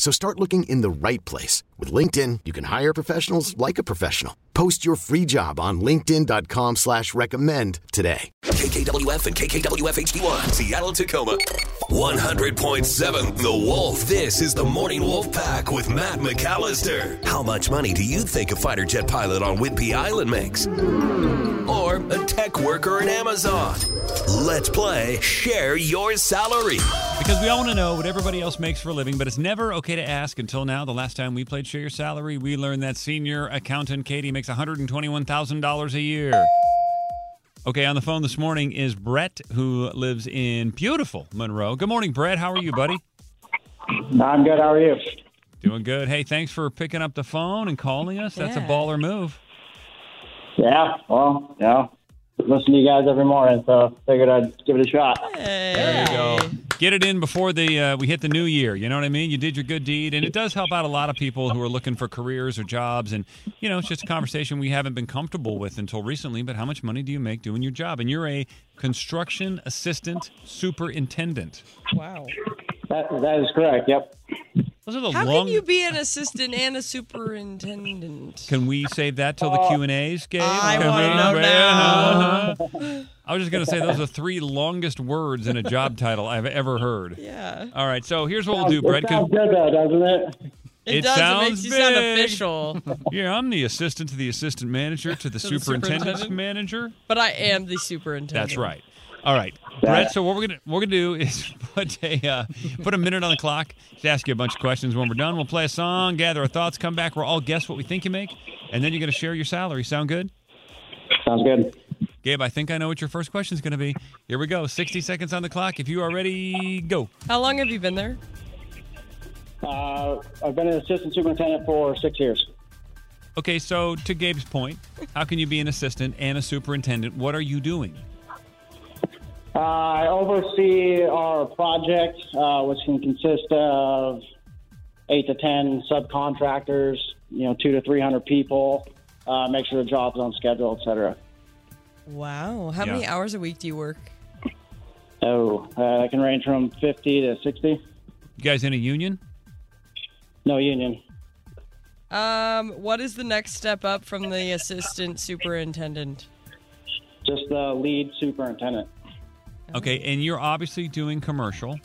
So start looking in the right place. With LinkedIn, you can hire professionals like a professional. Post your free job on linkedin.com slash recommend today. KKWF and KKWF HD1, Seattle, Tacoma. 100.7 The Wolf. This is the Morning Wolf Pack with Matt McAllister. How much money do you think a fighter jet pilot on Whidbey Island makes? Or a tech worker at Amazon? Let's play Share Your Salary. Because we all want to know what everybody else makes for a living, but it's never okay to ask until now. The last time we played Share Your Salary, we learned that senior accountant Katie makes $121,000 a year. Okay, on the phone this morning is Brett, who lives in beautiful Monroe. Good morning, Brett. How are you, buddy? I'm good. How are you? Doing good. Hey, thanks for picking up the phone and calling us. That's a Yeah. baller move. Yeah. Well, yeah. listen to you guys every morning, so figured I'd give it a shot. There you go. Get it in before the uh, we hit the new year. You know what I mean? You did your good deed, and it does help out a lot of people who are looking for careers or jobs. And you know, it's just a conversation we haven't been comfortable with until recently. But how much money do you make doing your job? And you're a construction assistant superintendent. Wow. That that is correct. Yep. Those are the How long. can you be an assistant and a superintendent? Can we save that till the oh. Q and A's, Gabe? I Can wanna we? know now. I was just gonna say those are three longest words in a job title I've ever heard. Yeah. All right, so here's what we'll do, Brett. It 'cause- sounds good though, doesn't it? It, It does. sounds it makes you sound big. official. Yeah, I'm the assistant to the assistant manager to the To the superintendent's superintendent? manager. But I am the superintendent. That's right. All right, Brett. So what we're gonna we're gonna do is put a uh, put a minute on the clock. Just ask you a bunch of questions. When we're done, we'll play a song, gather our thoughts, come back. We'll all guess what we think you make, and then you're gonna share your salary. Sound good? Sounds good. Gabe, I think I know what your first question is gonna be. Here we go. 60 seconds on the clock. If you are ready, go. How long have you been there? Uh, I've been an assistant superintendent for six years. Okay, so to Gabe's point, how can you be an assistant and a superintendent? What are you doing? Uh, I oversee our project, uh, which can consist of eight to ten subcontractors. You know, two to three hundred people. Uh, make sure the job's on schedule, et cetera. Wow. How Yeah. many hours a week do you work? Oh, uh, it can range from fifty to sixty. You guys in a union? No union. Um, what is the next step up from the assistant superintendent? Just the lead superintendent. Okay, and you're obviously doing commercial.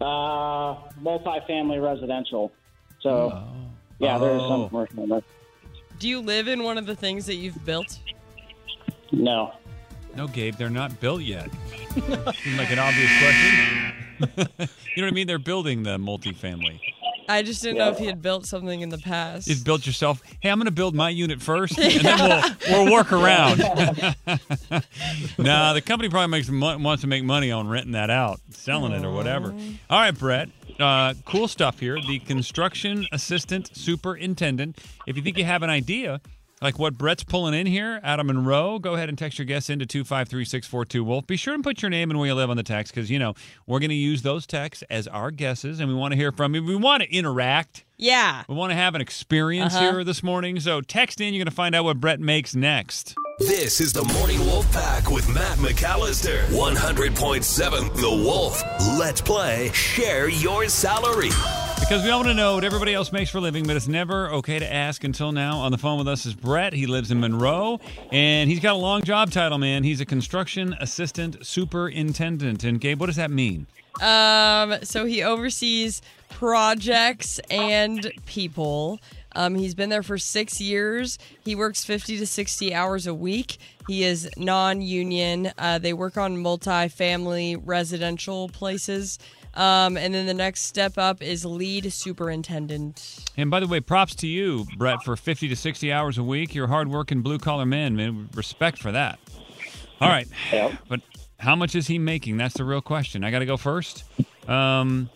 Uh, multifamily residential. So, yeah, there is Oh. some commercial in there. Do you live in one of the things that you've built? No. No, Gabe, they're not built yet. Seems like an obvious question. you know what I mean? They're building the multifamily. I just didn't know if he had built something in the past. You've built yourself. Hey, I'm going to build my unit first, and then we'll, we'll work around. nah, the company probably makes wants to make money on renting that out, selling it, or whatever. All right, Brett. Uh, cool stuff here. The construction assistant superintendent. If you think you have an idea, like what Brett's pulling in here Adam of Monroe, go ahead and text your guess into 253 Wolf. Be sure and put your name and where you live on the text because, you know, we're going to use those texts as our guesses and we want to hear from you. We want to interact. yeah. We want to have an experience Uh-huh. here this morning. So text in. You're going to find out what Brett makes next. This is the Morning Wolf Pack with Matt McAllister. 100.7 The Wolf. Let's play Share Your Salary. Because we all want to know what everybody else makes for a living, but it's never okay to ask until now. On the phone with us is Brett. He lives in Monroe, and he's got a long job title, man. He's a construction assistant superintendent. And Gabe, what does that mean? Um, so he oversees projects and people. Um, he's been there for six years. He works 50 to 60 hours a week. He is non union. Uh, they work on multi family residential places. Um, and then the next step up is lead superintendent. And by the way, props to you, Brett, for 50 to 60 hours a week. You're a hardworking blue collar man, man. Respect for that. All right. Yep. But how much is he making? That's the real question. I got to go first. Um,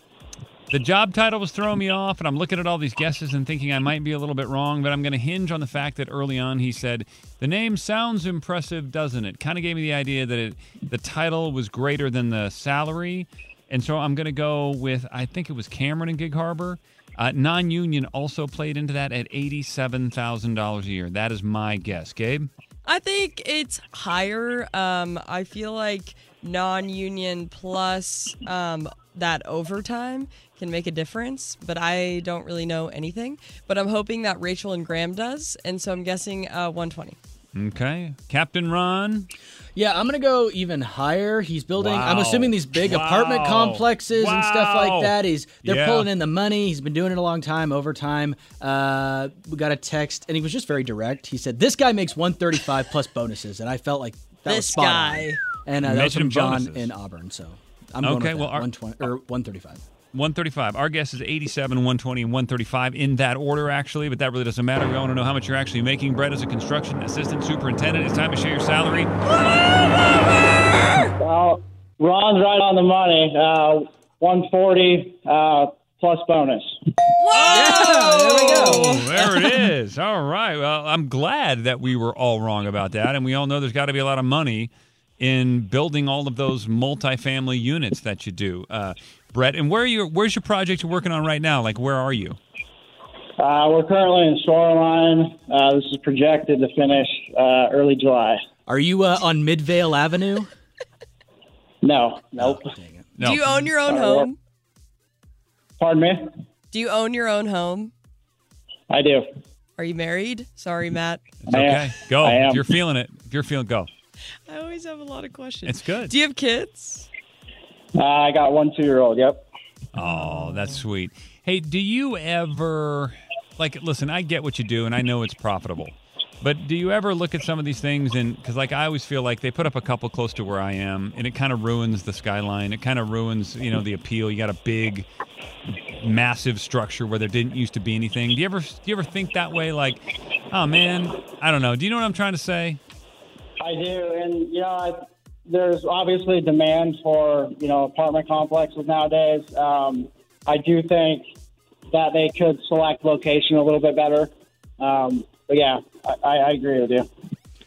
the job title was throwing me off, and I'm looking at all these guesses and thinking I might be a little bit wrong, but I'm going to hinge on the fact that early on he said, The name sounds impressive, doesn't it? Kind of gave me the idea that it, the title was greater than the salary. And so I'm going to go with, I think it was Cameron and Gig Harbor. Uh, non union also played into that at $87,000 a year. That is my guess. Gabe? I think it's higher. Um, I feel like non-union plus um, that overtime can make a difference, but I don't really know anything. But I'm hoping that Rachel and Graham does, and so I'm guessing uh, 120. Okay. Captain Ron? Yeah, I'm gonna go even higher. He's building. I'm assuming these big Wow. apartment complexes and stuff like that. He's they're Yeah. pulling in the money. He's been doing it a long time, overtime. Uh, we got a text, and he was just very direct. He said, "This guy makes 135 plus bonuses," and I felt like that was This spot on. guy. And uh, that was from John bonuses. in Auburn. So I'm going Okay, with well, that, our- 120 or 135. 135. Our guess is 87, 120, and 135 in that order, actually, but that really doesn't matter. We want to know how much you're actually making. Brett, as a construction assistant superintendent, it's time to share your salary. Well, Ron's right on the money. Uh, 140 uh, plus bonus. Oh, there it is. All right. Well, I'm glad that we were all wrong about that. And we all know there's got to be a lot of money in building all of those multifamily units that you do. Uh, Brett, and where are you, where's your project you're working on right now? Like, where are you? Uh, we're currently in Shoreline. Uh, this is projected to finish uh, early July. Are you uh, on Midvale Avenue? No, nope. Dang it. No. Do you own your own Uh, home? Pardon me? Do you own your own home? I do. Are you married? Sorry, Matt. It's I am. okay. Go. I am. If you're feeling it, if you're feeling, go. I always have a lot of questions. It's good. Do you have kids? Uh, I got one two year old. Yep. Oh, that's sweet. Hey, do you ever like listen, I get what you do and I know it's profitable. But do you ever look at some of these things and cuz like I always feel like they put up a couple close to where I am and it kind of ruins the skyline. It kind of ruins, you know, the appeal. You got a big massive structure where there didn't used to be anything. Do you ever do you ever think that way like, "Oh man, I don't know. Do you know what I'm trying to say?" I do, and you know, I, there's obviously demand for you know apartment complexes nowadays. Um, I do think that they could select location a little bit better. Um, but yeah, I, I I agree with you.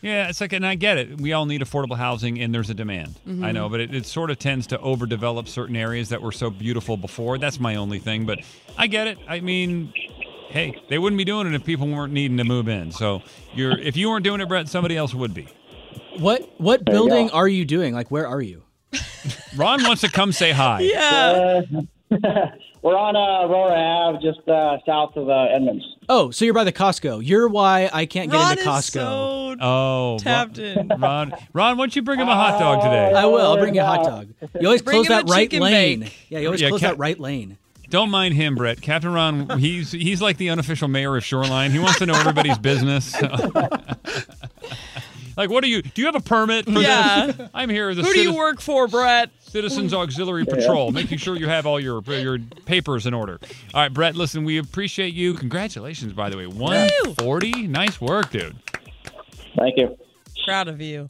Yeah, it's like, and I get it. We all need affordable housing, and there's a demand. I know, but it, it sort of tends to overdevelop certain areas that were so beautiful before. That's my only thing, but I get it. I mean, hey, they wouldn't be doing it if people weren't needing to move in. So you're, if you weren't doing it, Brett, somebody else would be. What what you building go. are you doing? Like, where are you? Ron wants to come say hi. Yeah. Uh, we're on uh, Aurora Ave, just uh, south of uh, Edmonds. Oh, so you're by the Costco. You're why I can't get Ron into is Costco. so Oh, tapped in. Ron, Ron, why don't you bring him a hot dog today? I will. I'll bring you a hot dog. You always Bring close him a that right lane. bake. Yeah, you always Yeah, close Cap- that right lane. Don't mind him, Brett. Captain Ron, he's he's like the unofficial mayor of Shoreline. He wants to know everybody's business. Like, what do you? Do you have a permit for Yeah. this? I'm here as a Who do you work for, Brett? Citizens Auxiliary Patrol, making sure you have all your your papers in order. All right, Brett. Listen, we appreciate you. Congratulations, by the way. One forty. Nice work, dude. Thank you. Proud of you.